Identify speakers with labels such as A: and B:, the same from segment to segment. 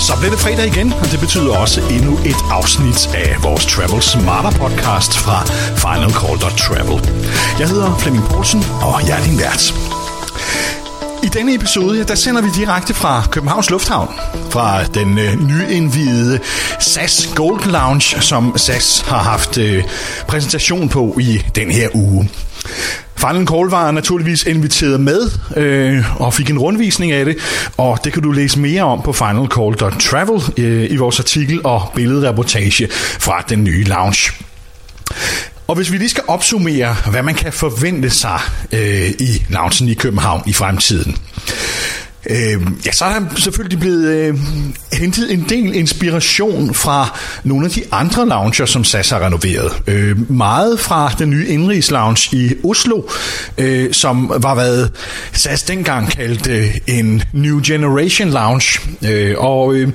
A: Så bliver det fredag igen, og det betyder også endnu et afsnit af vores Travel Smarter podcast fra Final Call Jeg hedder Flemming Poulsen, og jeg er din vært. I denne episode, ja, der sender vi direkte fra Københavns Lufthavn, fra den øh, nyindvidede SAS Gold Lounge, som SAS har haft øh, præsentation på i den her uge. Final Call var naturligvis inviteret med øh, og fik en rundvisning af det, og det kan du læse mere om på finalcall.travel øh, i vores artikel og billedreportage fra den nye lounge. Og hvis vi lige skal opsummere, hvad man kan forvente sig øh, i loungen i København i fremtiden, Øh, ja, så er der selvfølgelig blevet øh, hentet en del inspiration fra nogle af de andre lounger, som SAS har renoveret. Øh, meget fra den nye indrigs lounge i Oslo, øh, som var hvad SAS dengang kaldte øh, en New Generation Lounge. Øh, og øh,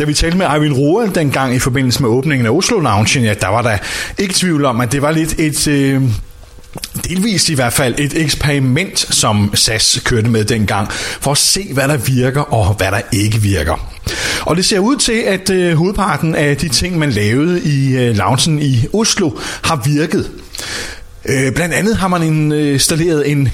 A: da vi talte med Eivind Roald dengang i forbindelse med åbningen af Oslo Lounge, ja, der var der ikke tvivl om, at det var lidt et... Øh, delvist i hvert fald et eksperiment, som SAS kørte med dengang, for at se, hvad der virker og hvad der ikke virker. Og det ser ud til, at øh, hovedparten af de ting, man lavede i øh, loungen i Oslo, har virket. Øh, blandt andet har man installeret en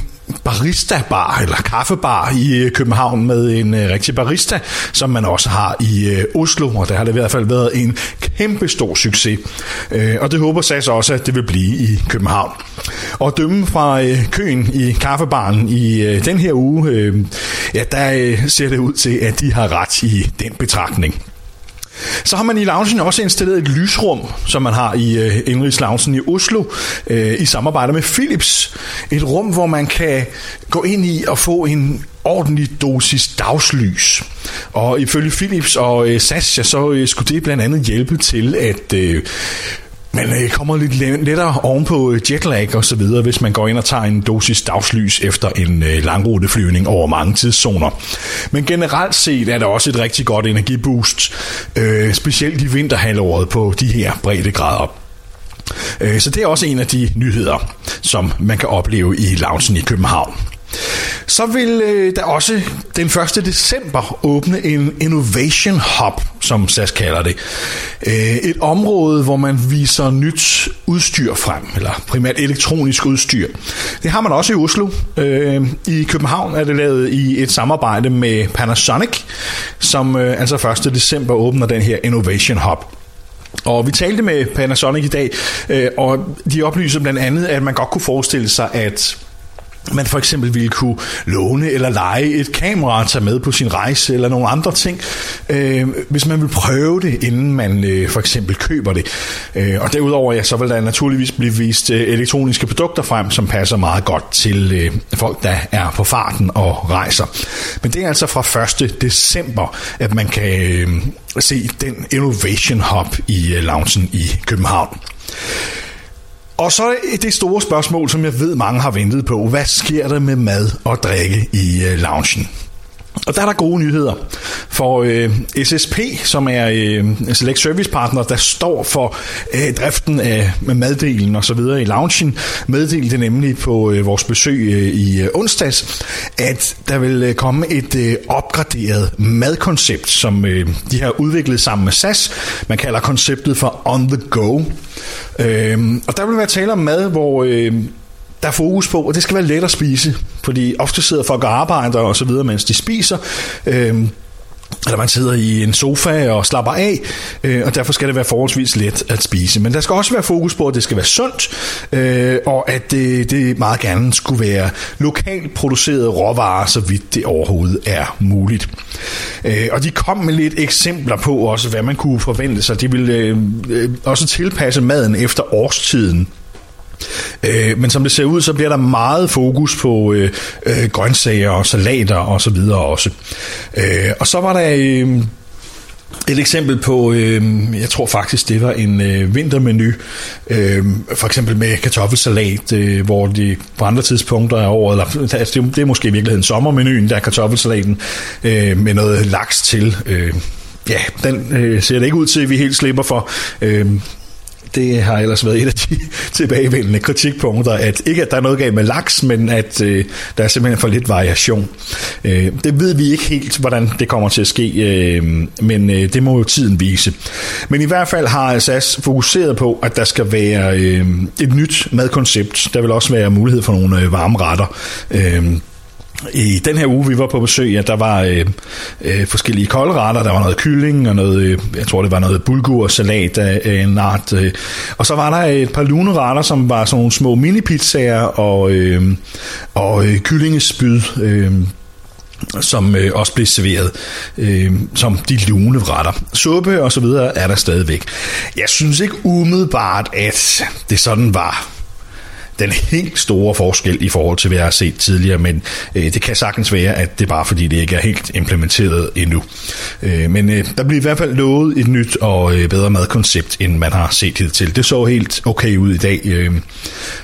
A: barista-bar eller kaffebar i øh, København med en øh, rigtig barista, som man også har i øh, Oslo, og der har det i hvert fald været en kæmpe stor succes. Øh, og det håber SAS også, at det vil blive i København. Og dømme fra øh, køen i kaffebaren i øh, den her uge, øh, ja, der øh, ser det ud til, at de har ret i den betragtning. Så har man i loungen også installeret et lysrum, som man har i øh, indrigsloungen i Oslo, øh, i samarbejde med Philips. Et rum, hvor man kan gå ind i og få en ordentlig dosis dagslys. Og ifølge Philips og øh, SAS, ja, så øh, skulle det blandt andet hjælpe til at... Øh, man øh, kommer lidt lettere oven på øh, jetlag og så videre, hvis man går ind og tager en dosis dagslys efter en øh, langruteflyvning over mange tidszoner. Men generelt set er der også et rigtig godt energiboost, øh, specielt i vinterhalvåret på de her brede grader. Øh, så det er også en af de nyheder, som man kan opleve i loungen i København. Så vil øh, der også den 1. december åbne en Innovation Hub, som SAS kalder det. Øh, et område, hvor man viser nyt udstyr frem, eller primært elektronisk udstyr. Det har man også i Oslo. Øh, I København er det lavet i et samarbejde med Panasonic, som øh, altså 1. december åbner den her Innovation Hub. Og vi talte med Panasonic i dag, øh, og de oplyser blandt andet, at man godt kunne forestille sig, at man for eksempel ville kunne låne eller lege et kamera at tage med på sin rejse eller nogle andre ting, øh, hvis man vil prøve det, inden man øh, for eksempel køber det. Øh, og derudover, ja, så vil der naturligvis blive vist øh, elektroniske produkter frem, som passer meget godt til øh, folk, der er på farten og rejser. Men det er altså fra 1. december, at man kan øh, se den Innovation Hub i øh, loungen i København. Og så er det store spørgsmål, som jeg ved mange har ventet på. Hvad sker der med mad og drikke i øh, loungen? Og der er der gode nyheder. For øh, SSP, som er øh, Select Service Partner, der står for øh, driften af med maddelen og så videre i loungen, meddelte nemlig på øh, vores besøg øh, i øh, onsdags, at der vil øh, komme et øh, opgraderet madkoncept, som øh, de har udviklet sammen med SAS. Man kalder konceptet for On The Go. Øh, og der vil være tale om mad, hvor... Øh, der er fokus på, at det skal være let at spise, fordi ofte sidder folk og arbejder og så videre, mens de spiser. Øhm, eller man sidder i en sofa og slapper af, øh, og derfor skal det være forholdsvis let at spise. Men der skal også være fokus på, at det skal være sundt, øh, og at det, det meget gerne skulle være lokalt producerede råvarer, så vidt det overhovedet er muligt. Øh, og de kom med lidt eksempler på også, hvad man kunne forvente sig. De ville øh, øh også tilpasse maden efter årstiden. Øh, men som det ser ud, så bliver der meget fokus på øh, øh, grøntsager og salater og så videre også. Øh, og så var der... Øh, et eksempel på, øh, jeg tror faktisk, det var en øh, vintermenu, øh, for eksempel med kartoffelsalat, øh, hvor de på andre tidspunkter af året, eller altså det, det er måske i virkeligheden sommermenuen, der er kartoffelsalaten øh, med noget laks til. Øh, ja, den øh, ser det ikke ud til, at vi helt slipper for. Øh, det har ellers været et af de tilbagevendende kritikpunkter, at ikke at der er noget galt med laks, men at øh, der er simpelthen for lidt variation. Øh, det ved vi ikke helt, hvordan det kommer til at ske, øh, men øh, det må jo tiden vise. Men i hvert fald har SAS fokuseret på, at der skal være øh, et nyt madkoncept. Der vil også være mulighed for nogle øh, varme retter. Øh, i den her uge, vi var på besøg, ja, der var øh, øh, forskellige koldretter. Der var noget kylling og noget, øh, jeg tror det var noget bulgur salat af en art. Øh. Og så var der et par luneretter, som var sådan nogle små mini-pizzaer og, øh, og øh, kyllingespyd. Øh, som øh, også blev serveret øh, som de lune retter. Suppe og så videre er der stadigvæk. Jeg synes ikke umiddelbart, at det sådan var den helt store forskel i forhold til, hvad jeg har set tidligere, men øh, det kan sagtens være, at det er bare fordi, det ikke er helt implementeret endnu. Øh, men øh, der bliver i hvert fald lovet et nyt og øh, bedre madkoncept, end man har set hidtil. Det så helt okay ud i dag. Øh,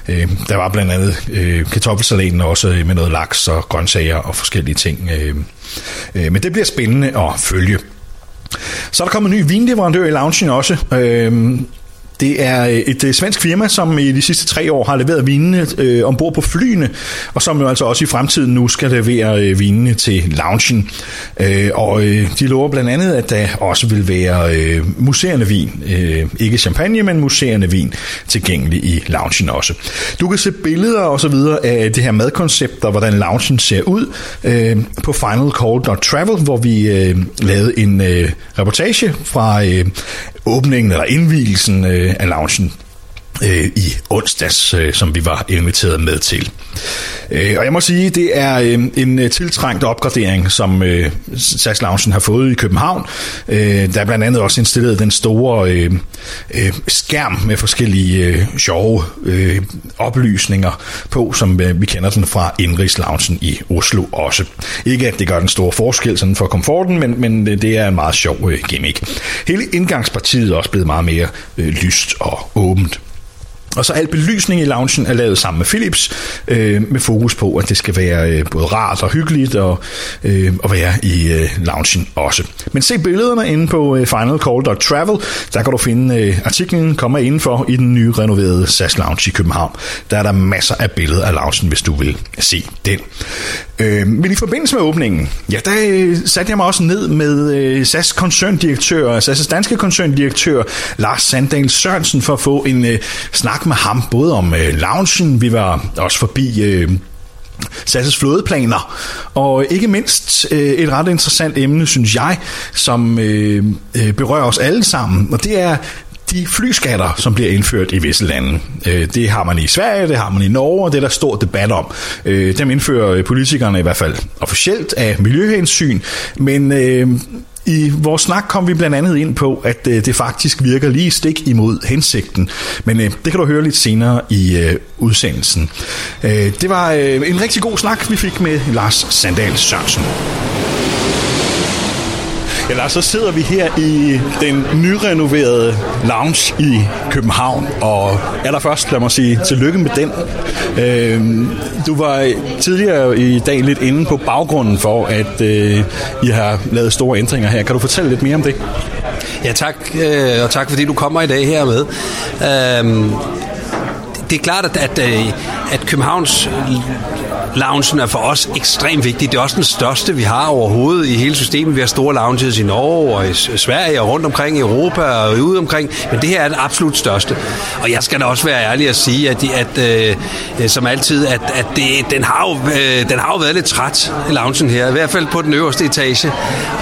A: øh, der var blandt andet øh, kartoffelsalaten også øh, med noget laks og grøntsager og forskellige ting. Øh, øh, men det bliver spændende at følge. Så er der kommet en ny vinleverandør i loungen også. Øh, det er øh, et øh, svensk firma, som i de sidste tre år har leveret vinene øh, ombord på flyene, og som jo altså også i fremtiden nu skal levere øh, vinene til loungen. Øh, og øh, de lover blandt andet, at der også vil være øh, museerne vin, øh, ikke champagne, men museerne vin tilgængelig i loungen også. Du kan se billeder og så videre af det her madkoncept og hvordan loungen ser ud øh, på finalcall.travel, hvor vi øh, lavede en øh, reportage fra øh, åbningen eller indvielsen øh, af loungen øh, i onsdags, øh, som vi var inviteret med til. Øh, og jeg må sige, det er øh, en øh, tiltrængt opgradering, som øh, SAS Loungen har fået i København. Øh, der er blandt andet også installeret den store øh, øh, skærm med forskellige øh, sjove øh, oplysninger på, som øh, vi kender den fra Indrigs Loungen i Oslo også. Ikke at det gør den store forskel sådan for komforten, men, men øh, det er en meget sjov øh, gimmick. Hele indgangspartiet er også blevet meget mere øh, lyst og åbent. Og så al belysning i loungen er lavet sammen med Philips, øh, med fokus på, at det skal være øh, både rart og hyggeligt og, øh, at være i øh, loungen også. Men se billederne inde på øh, finalcall.travel, der kan du finde øh, artiklen kommer indenfor i den nye renoverede SAS Lounge i København. Der er der masser af billeder af loungen, hvis du vil se den. Øh, men i forbindelse med åbningen, ja, der øh, satte jeg mig også ned med øh, SAS koncerndirektør, SAS danske koncerndirektør Lars Sandal Sørensen for at få en øh, snak med ham, både om øh, loungen, vi var også forbi... Øh, SAS' flådeplaner, og ikke mindst øh, et ret interessant emne, synes jeg, som øh, øh berører os alle sammen, og det er de flyskatter, som bliver indført i visse lande. Øh, det har man i Sverige, det har man i Norge, og det er der stor debat om. Øh, dem indfører politikerne i hvert fald officielt af miljøhensyn, men øh, i vores snak kom vi blandt andet ind på, at det faktisk virker lige stik imod hensigten. Men det kan du høre lidt senere i udsendelsen. Det var en rigtig god snak, vi fik med Lars Sandal Sørensen. Eller så sidder vi her i den nyrenoverede lounge i København, og allerførst lad mig sige, tillykke med den. Øh, du var tidligere i dag lidt inde på baggrunden for, at øh, I har lavet store ændringer her. Kan du fortælle lidt mere om det?
B: Ja, tak, øh, og tak fordi du kommer i dag her med. Øh, det er klart, at, at, øh, at Københavns loungen er for os ekstremt vigtig. Det er også den største, vi har overhovedet i hele systemet. Vi har store lounges i Norge og i Sverige og rundt omkring i Europa og ude omkring, men det her er den absolut største. Og jeg skal da også være ærlig at sige, at, at øh, som altid, at, at det, den, har jo, øh, den har jo været lidt træt, loungen her, i hvert fald på den øverste etage.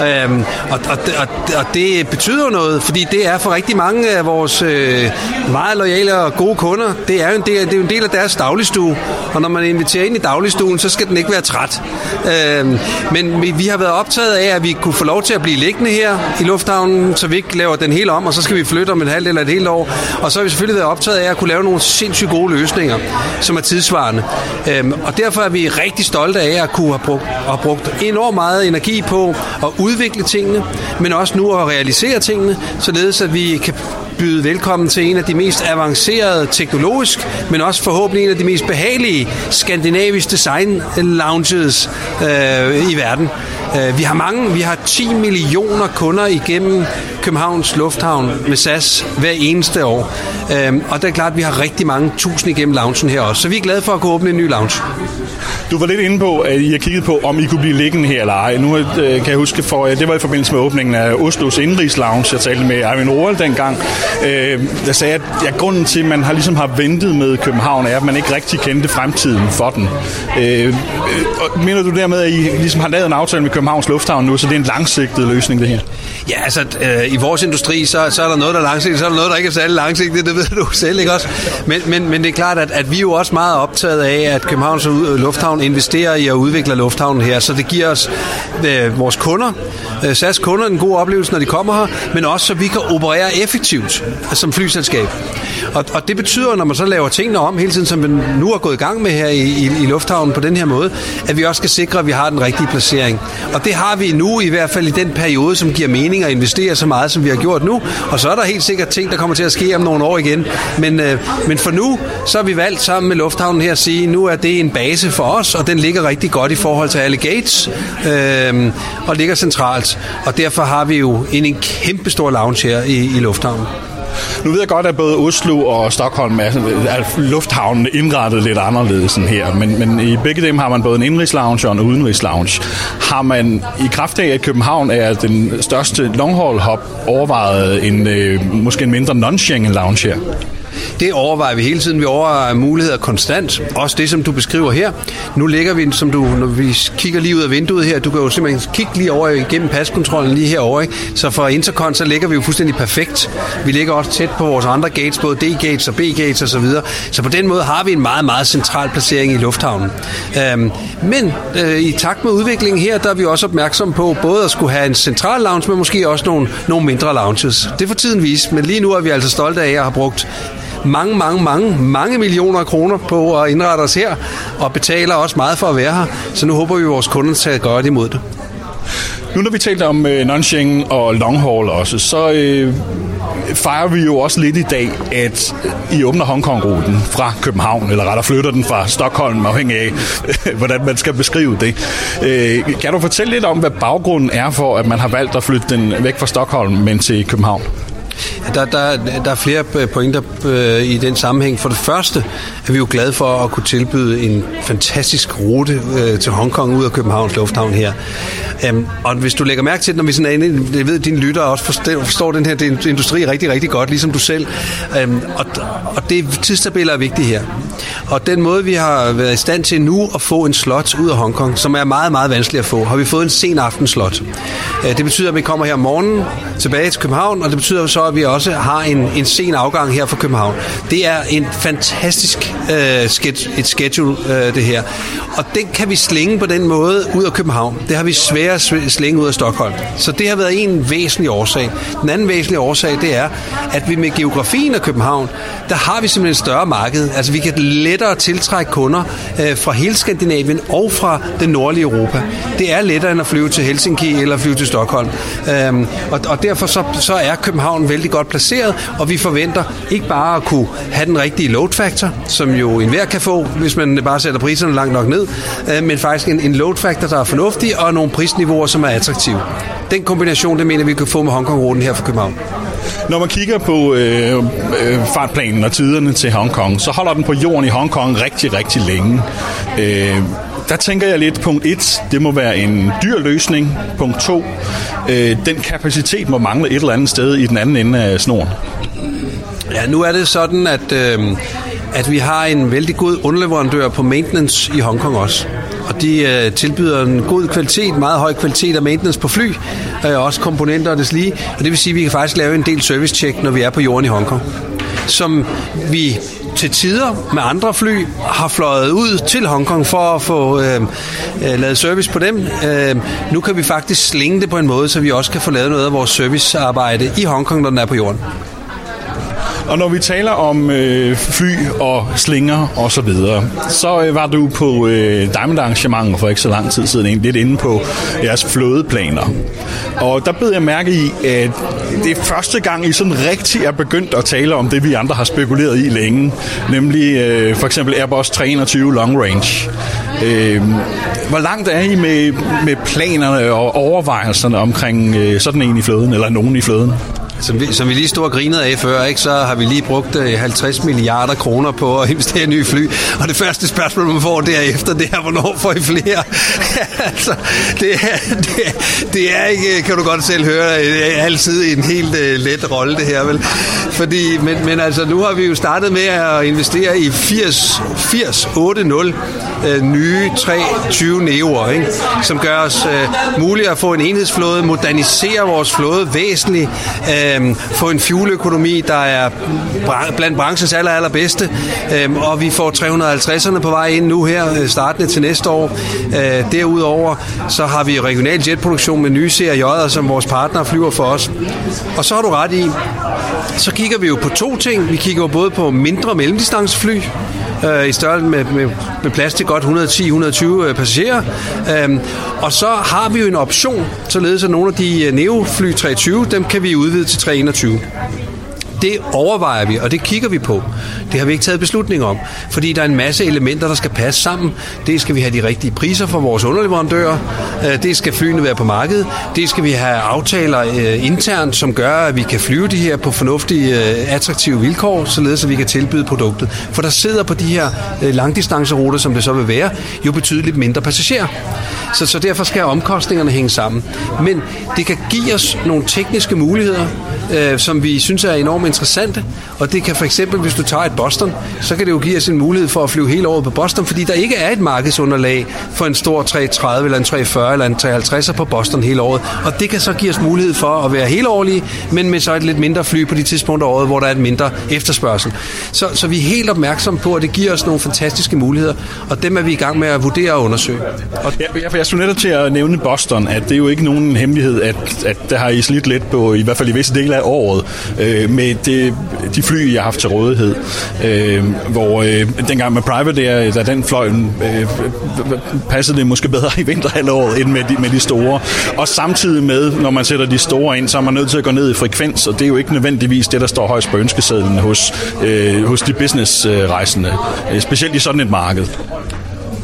B: Øhm, og, og, og, og det betyder noget, fordi det er for rigtig mange af vores øh, meget lojale og gode kunder, det er jo en del, det er jo en del af deres dagligstue. Og når man inviterer ind i dagligstuen, så skal den ikke være træt. Øh, men vi, vi har været optaget af, at vi kunne få lov til at blive liggende her i lufthavnen, så vi ikke laver den hele om, og så skal vi flytte om et halvt eller et helt år. Og så har vi selvfølgelig været optaget af at kunne lave nogle sindssygt gode løsninger, som er tidsvarende. Øh, og derfor er vi rigtig stolte af at kunne have brugt, have brugt enormt meget energi på at udvikle tingene, men også nu at realisere tingene, således at vi kan byde velkommen til en af de mest avancerede teknologisk, men også forhåbentlig en af de mest behagelige skandinavisk design lounges øh, i verden. Øh, vi har mange, vi har 10 millioner kunder igennem Københavns Lufthavn med SAS hver eneste år. Øhm, og det er klart, at vi har rigtig mange tusind igennem loungen her også. Så vi er glade for at kunne åbne en ny lounge.
A: Du var lidt inde på, at I har kigget på, om I kunne blive liggende her eller ej. Nu øh, kan jeg huske, for det var i forbindelse med åbningen af Oslos Indrigs Lounge. Jeg talte med Armin Roald dengang. Øh, der sagde, at ja, grunden til, at man har ligesom har ventet med København, er, at man ikke rigtig kendte fremtiden for den. Øh, og mener du dermed, at I ligesom har lavet en aftale med Københavns Lufthavn nu, så det er en langsigtet løsning, det her?
B: Ja, altså øh, i vores industri, så, så er der noget, der er langsigtet, så er der noget, der ikke er særlig langsigtet, det ved du selv, ikke også? Men, men, men det er klart, at, at vi er jo også meget optaget af, at Københavns Lufthavn investerer i at udvikle lufthavnen her, så det giver os øh, vores kunder, øh, SAS kunder, en god oplevelse, når de kommer her, men også så vi kan operere effektivt som flyselskab. Og, og det betyder, når man så laver tingene om hele tiden, som vi nu er gået i gang med her i, i, i lufthavnen på den her måde, at vi også skal sikre, at vi har den rigtige placering. Og det har vi nu, i hvert fald i den periode, som giver mening at investere så meget, som vi har gjort nu. Og så er der helt sikkert ting, der kommer til at ske om nogle år igen. Men, øh, men for nu, så har vi valgt sammen med lufthavnen her at sige, nu er det en base for os, og den ligger rigtig godt i forhold til alle gates, øh, og ligger centralt. Og derfor har vi jo en, en kæmpe stor lounge her i, i lufthavnen.
A: Nu ved jeg godt, at både Oslo og Stockholm er, er lufthavnen indrettet lidt anderledes end her, men, men i begge dem har man både en indrigslounge og en udenrigslounge. Har man i kraft af, at København er den største long-haul hop, overvejet en øh, måske en mindre non-Schengen lounge her?
B: Det overvejer vi hele tiden. Vi overvejer muligheder konstant. Også det, som du beskriver her. Nu ligger vi, som du, når vi kigger lige ud af vinduet her, du kan jo simpelthen kigge lige over igennem paskontrollen lige herovre. Ikke? Så for Intercon, så ligger vi jo fuldstændig perfekt. Vi ligger også tæt på vores andre gates, både D-gates og B-gates osv. Så, videre. så på den måde har vi en meget, meget central placering i lufthavnen. Øhm, men øh, i takt med udviklingen her, der er vi også opmærksom på både at skulle have en central lounge, men måske også nogle, nogle mindre lounges. Det får tiden vise, men lige nu er vi altså stolte af at have brugt mange, mange, mange, mange millioner kroner på at indrette os her, og betaler også meget for at være her. Så nu håber vi, at vores kunder tager godt imod det.
A: Nu når vi talte om øh, og long haul også, så øh, fejrer vi jo også lidt i dag, at I åbner Hongkong-ruten fra København, eller rettere flytter den fra Stockholm, afhængig af, hvordan man skal beskrive det. Øh, kan du fortælle lidt om, hvad baggrunden er for, at man har valgt at flytte den væk fra Stockholm, men til København?
B: Der, der, der er flere øh, pointer øh, i den sammenhæng. For det første er vi jo glade for at kunne tilbyde en fantastisk rute øh, til Hongkong ud af Københavns Lufthavn her. Øhm, og hvis du lægger mærke til det, når vi sådan er inde, jeg ved, at dine lyttere også forstår, forstår den her industri rigtig, rigtig godt, ligesom du selv. Øhm, og, og det tidstabeller er vigtigt her. Og den måde, vi har været i stand til nu at få en slot ud af Hongkong, som er meget, meget vanskelig at få, har vi fået en sen aftenslot. Det betyder, at vi kommer her om morgenen tilbage til København, og det betyder så, at vi også har en, en sen afgang her fra København. Det er en fantastisk øh, sketch, et schedule, øh, det her. Og den kan vi slænge på den måde ud af København. Det har vi svært at slænge ud af Stockholm. Så det har været en væsentlig årsag. Den anden væsentlige årsag, det er, at vi med geografien af København, der har vi simpelthen et større marked. Altså vi kan lettere tiltrække kunder øh, fra hele Skandinavien og fra det nordlige Europa. Det er lettere end at flyve til Helsinki eller flyve til Stockholm. Øhm, og, og derfor så, så er København vældig godt placeret, og vi forventer ikke bare at kunne have den rigtige load factor, som jo enhver kan få, hvis man bare sætter priserne langt nok ned, øh, men faktisk en, en load factor, der er fornuftig, og nogle prisniveauer, prisniveauer, som er attraktive. Den kombination, det mener vi kan få med Hongkong-ruten her fra København.
A: Når man kigger på øh, øh, fartplanen og tiderne til Hongkong, så holder den på jorden i Hongkong rigtig, rigtig længe. Øh, der tænker jeg lidt, punkt 1, det må være en dyr løsning. Punkt 2, øh, den kapacitet må mangle et eller andet sted i den anden ende af snoren.
B: Ja, nu er det sådan, at, øh, at vi har en vældig god underleverandør på maintenance i Hongkong også og de øh, tilbyder en god kvalitet, meget høj kvalitet af maintenance på fly, øh, også komponenter og deslige, og det vil sige, at vi kan faktisk lave en del service-check, når vi er på jorden i Hongkong, som vi til tider med andre fly har fløjet ud til Hongkong for at få øh, øh, lavet service på dem. Øh, nu kan vi faktisk slinge det på en måde, så vi også kan få lavet noget af vores servicearbejde i Hongkong, når den er på jorden.
A: Og når vi taler om øh, fly og slinger og så videre, så øh, var du på øh, Diamond Arrangement for ikke så lang tid siden, lidt inde på jeres flådeplaner. Og der bed jeg mærke i, at det er første gang, I sådan rigtig er begyndt at tale om det, vi andre har spekuleret i længe, nemlig øh, for eksempel Airbus 321 Long Range. Øh, hvor langt er I med, med planerne og overvejelserne omkring øh, sådan en i flåden, eller nogen i flåden?
B: Som vi, som vi lige stod og grinede af før, ikke, så har vi lige brugt øh, 50 milliarder kroner på at investere i nye fly. Og det første spørgsmål, man får derefter, det er, hvornår får I flere? altså, det er, det, er- det er ikke, øh, kan du godt selv høre, øh, altid en helt uh, let rolle, det her, vel? Fordi, men, men altså, nu har vi jo startet med at investere i 80, 80 8-0 øh, nye 320 Neo'er, ikke? som gør os øh, muligt at få en enhedsflåde, modernisere vores flåde væsentligt, øh, få en fueløkonomi, der er blandt branchens aller, allerbedste, øh, og vi får 350'erne på vej ind nu her, øh, startende til næste år. Øh, derudover så har vi regional jetproduktion med nye CRJ'er, som vores partner flyver for os. Og så har du ret i, så kigger vi jo på to ting. Vi kigger jo både på mindre mellemdistancefly, øh, i størrelse med, med, med plads til godt 110-120 øh, passagerer. Øhm, og så har vi jo en option, således at nogle af de øh, Neo-fly 320, dem kan vi udvide til 321. Det overvejer vi, og det kigger vi på. Det har vi ikke taget beslutning om, fordi der er en masse elementer, der skal passe sammen. Det skal vi have de rigtige priser for vores underleverandører. Øh, det skal flyene være på markedet. Det skal vi have aftaler øh, internt, som gør, at vi kan flyve de her på fornuftige, øh, attraktive vilkår, således at vi kan tilbyde produktet. For der sidder på de her langdistanceruter, som det så vil være, jo betydeligt mindre passagerer. Så, så derfor skal omkostningerne hænge sammen. Men det kan give os nogle tekniske muligheder, øh, som vi synes er enormt interessante. Og det kan for eksempel, hvis du tager et Boston, så kan det jo give os en mulighed for at flyve hele året på Boston, fordi der ikke er et markedsunderlag for en stor 330 eller en 340 eller en 350 på Boston hele året. Og det kan så give os mulighed for at være hele årlige, men med så et lidt mindre fly på de tidspunkter af året, hvor der er et mindre efterspørgsel. Så, så vi er helt opmærksomme på, at det giver os nogle fantastiske muligheder, og dem er vi i gang med at vurdere og undersøge. Og
A: Ja, jeg skulle netop til at nævne Boston, at det er jo ikke nogen hemmelighed, at, at der har I slidt lidt på, i hvert fald i visse dele af året, øh, med det, de fly, jeg har haft til rådighed. Øh, hvor øh, dengang med Private Air, øh, da den fløj, øh, passede det måske bedre i vinterhalvåret, end med de, med de store. Og samtidig med, når man sætter de store ind, så er man nødt til at gå ned i frekvens, og det er jo ikke nødvendigvis det, der står højst på ønskesedlen hos, øh, hos de businessrejsende, øh, øh, specielt i sådan et marked.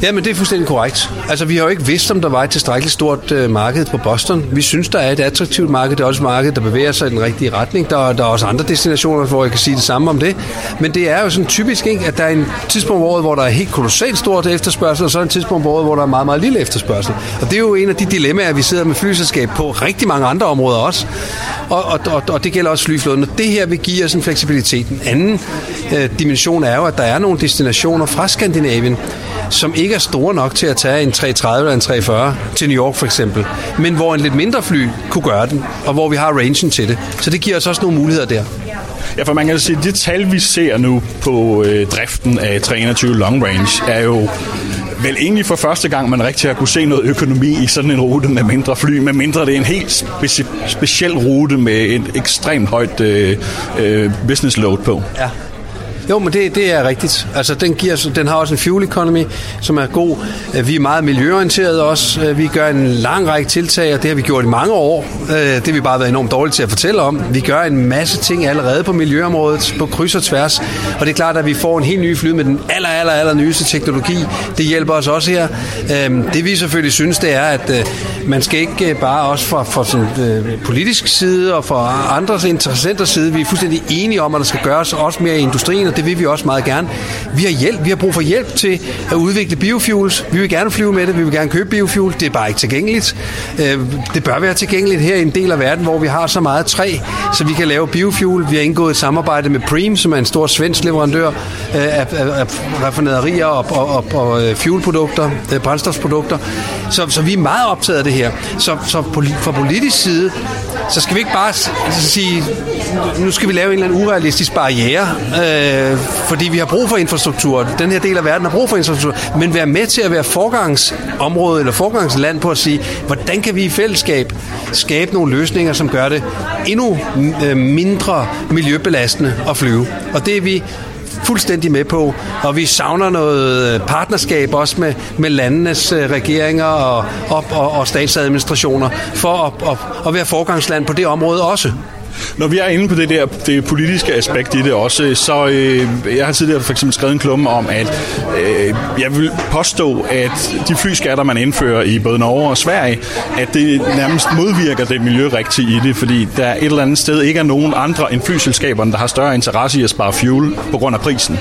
B: Ja, men det er fuldstændig korrekt. Altså, vi har jo ikke vidst, om der var et tilstrækkeligt stort øh, marked på Boston. Vi synes, der er et attraktivt marked. Det er også et marked, der bevæger sig i den rigtige retning. Der, der er også andre destinationer, hvor jeg kan sige det samme om det. Men det er jo sådan typisk, ikke, at der er en tidspunkt på året, hvor der er helt kolossalt stort efterspørgsel, og så er en tidspunkt på året, hvor der er meget, meget lille efterspørgsel. Og det er jo en af de dilemmaer, vi sidder med flyselskab på rigtig mange andre områder også. Og, og, og, og det gælder også flyflåden. Og det her vil give os en fleksibilitet. En anden øh, dimension er jo, at der er nogle destinationer fra Skandinavien, som ikke er store nok til at tage en 330 eller en 340 til New York for eksempel, men hvor en lidt mindre fly kunne gøre den, og hvor vi har rangen til det. Så det giver os også nogle muligheder der.
A: Ja, for man kan sige, at det tal, vi ser nu på øh, driften af 321 Long Range, er jo vel egentlig for første gang, man rigtig har kunne se noget økonomi i sådan en rute med mindre fly, med mindre det er en helt speci- speciel rute med et ekstremt højt øh, øh, business load på.
B: Ja. Jo, men det, det er rigtigt. Altså, den, giver, den har også en fuel economy, som er god. Øh, vi er meget miljøorienterede også. Øh, vi gør en lang række tiltag, og det har vi gjort i mange år. Øh, det har vi bare været enormt dårlige til at fortælle om. Vi gør en masse ting allerede på miljøområdet, på kryds og tværs. Og det er klart, at vi får en helt ny fly med den aller, aller, aller nyeste teknologi. Det hjælper os også her. Øhm, det vi selvfølgelig synes, det er, at man skal ikke bare også fra, fra sådan, øh, politisk side og fra andres interessenters side, vi er fuldstændig enige om, at der skal gøres også mere i industrien, og det vil vi også meget gerne. Vi har hjælp, vi har brug for hjælp til at udvikle biofuels. Vi vil gerne flyve med det, vi vil gerne købe biofuel. Det er bare ikke tilgængeligt. Øh, det bør være tilgængeligt her i en del af verden, hvor vi har så meget træ, så vi kan lave biofuel. Vi har indgået et samarbejde med Preem, som er en stor svensk leverandør øh, af, af, af raffinaderier og, og, og, og øh, fuelprodukter, brændstofprodukter. Så, så vi er meget optaget af det her. Så, så fra politisk side, så skal vi ikke bare altså sige, nu skal vi lave en eller anden urealistisk barriere, øh, øh, fordi vi har brug for infrastruktur. Den her del af verden har brug for infrastruktur. Men være med til at være forgangsområde eller forgangsland på at sige, hvordan kan vi i fællesskab skabe nogle løsninger, som gør det endnu øh, mindre miljøbelastende at flyve. Og det er vi fuldstændig med på, og vi savner noget øh, partnerskab også med, med landenes øh, regeringer og, og, og, og statsadministrationer for at, at, at være forgangsland på det område også.
A: Når vi er inde på det der det politiske aspekt i det også, så øh, jeg har tidligere for eksempel skrevet en klumme om, at øh, jeg vil påstå, at de flyskatter, man indfører i både Norge og Sverige, at det nærmest modvirker det miljørigtige i det, fordi der et eller andet sted ikke er nogen andre end flyselskaberne, der har større interesse i at spare fuel på grund af prisen.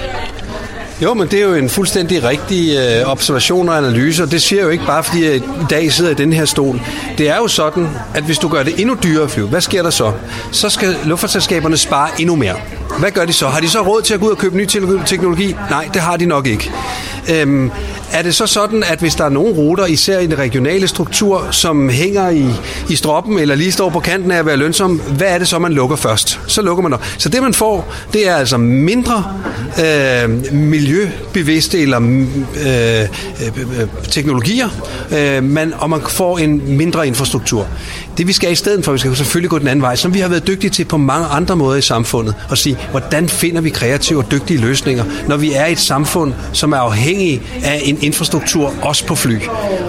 B: Jo, men det er jo en fuldstændig rigtig øh, observation og analyse, og det siger jeg jo ikke bare, fordi jeg i dag sidder i den her stol. Det er jo sådan, at hvis du gør det endnu dyrere at flyve, hvad sker der så? Så skal luftfartsselskaberne spare endnu mere. Hvad gør de så? Har de så råd til at gå ud og købe ny teknologi? Nej, det har de nok ikke. Øhm, er det så sådan, at hvis der er nogle ruter, især i den regionale struktur, som hænger i, i stroppen eller lige står på kanten af at være lønsom, hvad er det så, man lukker først? Så lukker man der. Så det, man får, det er altså mindre øh, miljøbevidste eller mm, øh, øh, teknologier, øh, man, og man får en mindre infrastruktur. Det vi skal i stedet for, vi skal selvfølgelig gå den anden vej, som vi har været dygtige til på mange andre måder i samfundet, og sige, hvordan finder vi kreative og dygtige løsninger, når vi er i et samfund, som er afhængig af en infrastruktur, også på fly.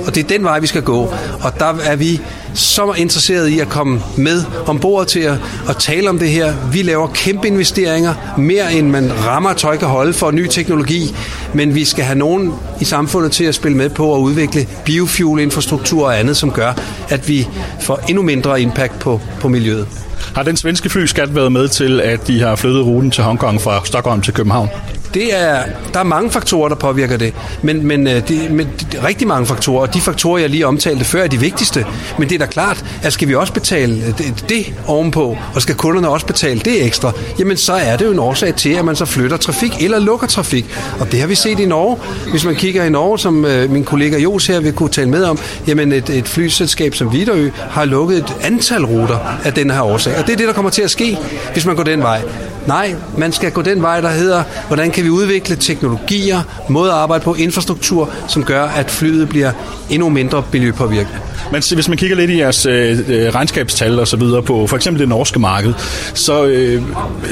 B: Og det er den vej, vi skal gå. Og der er vi så interesseret i at komme med ombord til at, at tale om det her. Vi laver kæmpe investeringer, mere end man rammer tøj kan holde for ny teknologi, men vi skal have nogen i samfundet til at spille med på at udvikle biofuel-infrastruktur og andet, som gør, at vi får endnu mindre impact på, på miljøet.
A: Har den svenske flyskat været med til, at de har flyttet ruten til Hongkong fra Stockholm til København?
B: Det er, der er mange faktorer, der påvirker det, men, men, øh, de, det, men de, rigtig mange faktorer, og de faktorer, jeg lige omtalte før, er de vigtigste. Men det er da klart, at skal vi også betale det, det ovenpå, og skal kunderne også betale det ekstra, jamen så er det jo en årsag til, at man så flytter trafik eller lukker trafik. Og det har vi set i Norge. Hvis man kigger i Norge, som øh, min kollega Jos her vil kunne tale med om, jamen et, et flyselskab som Viderø har lukket et antal ruter af den her årsag. Og det er det, der kommer til at ske, hvis man går den vej. Nej, man skal gå den vej, der hedder, hvordan kan vi udvikle teknologier, måder at arbejde på, infrastruktur, som gør, at flyet bliver endnu mindre miljøpåvirkende.
A: Men hvis man kigger lidt i jeres øh, øh, regnskabstal og så videre på for eksempel det norske marked, så øh,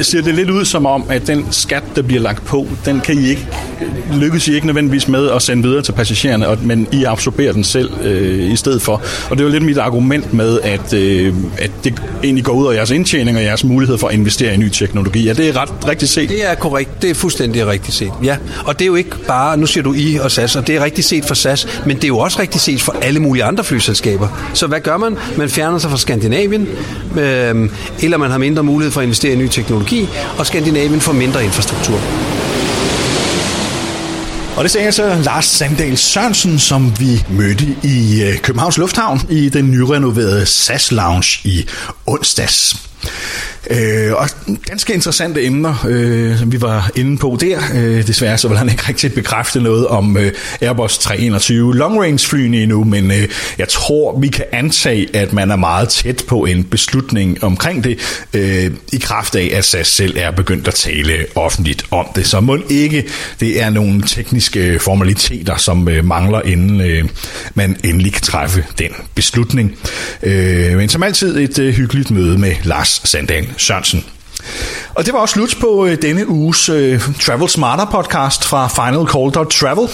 A: ser det lidt ud som om, at den skat, der bliver lagt på, den kan I ikke, øh, lykkes I ikke nødvendigvis med at sende videre til passagererne, og, men I absorberer den selv øh, i stedet for. Og det er jo lidt mit argument med, at, øh, at det egentlig går ud over jeres indtjening og jeres mulighed for at investere i ny teknologi. Er det ret rigtigt set?
B: Det er korrekt. Det er fuldstændig rigtigt set. Ja. Og det er jo ikke bare, nu siger du I og SAS, og det er rigtigt set for SAS, men det er jo også rigtigt set for alle mulige andre flyselskaber. Så hvad gør man? Man fjerner sig fra Skandinavien, øh, eller man har mindre mulighed for at investere i ny teknologi, og Skandinavien får mindre infrastruktur.
A: Og det sagde altså Lars Sandal Sørensen, som vi mødte i øh, Københavns Lufthavn i den nyrenoverede SAS Lounge i onsdags. Øh, og ganske interessante emner, øh, som vi var inde på der. Øh, desværre så vil han ikke rigtig bekræfte noget om øh, Airbus 321 long range flyene endnu, men øh, jeg tror, vi kan antage, at man er meget tæt på en beslutning omkring det, øh, i kraft af, at SAS selv er begyndt at tale offentligt om det. Så må ikke det er nogle tekniske formaliteter, som øh, mangler, inden øh, man endelig kan træffe den beslutning. Øh, men som altid et øh, hyggeligt møde med Lars Sandal Sørensen. Og det var også slut på øh, denne uges øh, Travel Smarter podcast fra Final Call Travel.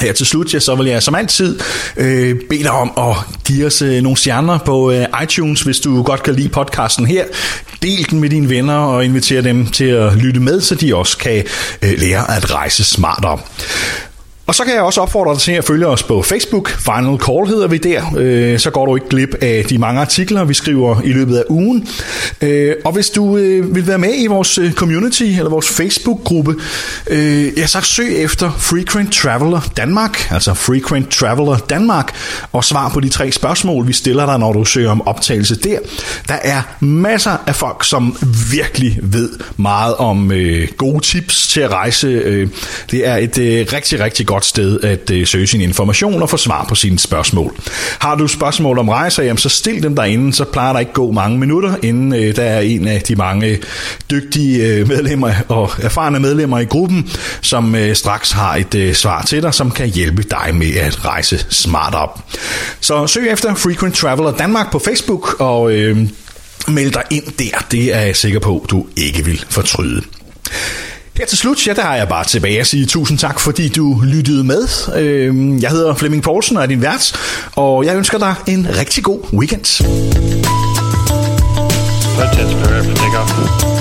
A: Her til slut, ja, så vil jeg som altid øh, bede dig om at give os øh, nogle stjerner på øh, iTunes, hvis du godt kan lide podcasten her. Del den med dine venner og inviter dem til at lytte med, så de også kan øh, lære at rejse smartere. Og så kan jeg også opfordre dig til at følge os på Facebook. Final Call hedder vi der. Øh, så går du ikke glip af de mange artikler, vi skriver i løbet af ugen. Øh, og hvis du øh, vil være med i vores øh, community eller vores Facebook-gruppe, øh, ja, så søg efter Frequent Traveler Danmark, altså Frequent Traveler Danmark, og svar på de tre spørgsmål, vi stiller dig, når du søger om optagelse der. Der er masser af folk, som virkelig ved meget om øh, gode tips til at rejse. Det er et rigtig, rigtig godt godt sted at øh, søge sin information og få svar på sine spørgsmål. Har du spørgsmål om rejser, jamen, så stil dem derinde, så plejer der ikke gå mange minutter, inden øh, der er en af de mange øh, dygtige øh, medlemmer og erfarne medlemmer i gruppen, som øh, straks har et øh, svar til dig, som kan hjælpe dig med at rejse smart op. Så søg efter Frequent Traveler Danmark på Facebook, og øh, meld dig ind der. Det er jeg sikker på, du ikke vil fortryde. Her til slut, ja, der har jeg bare tilbage at sige tusind tak, fordi du lyttede med. Øhm, jeg hedder Flemming Poulsen og er din vært, og jeg ønsker dig en rigtig god weekend.
C: Contents per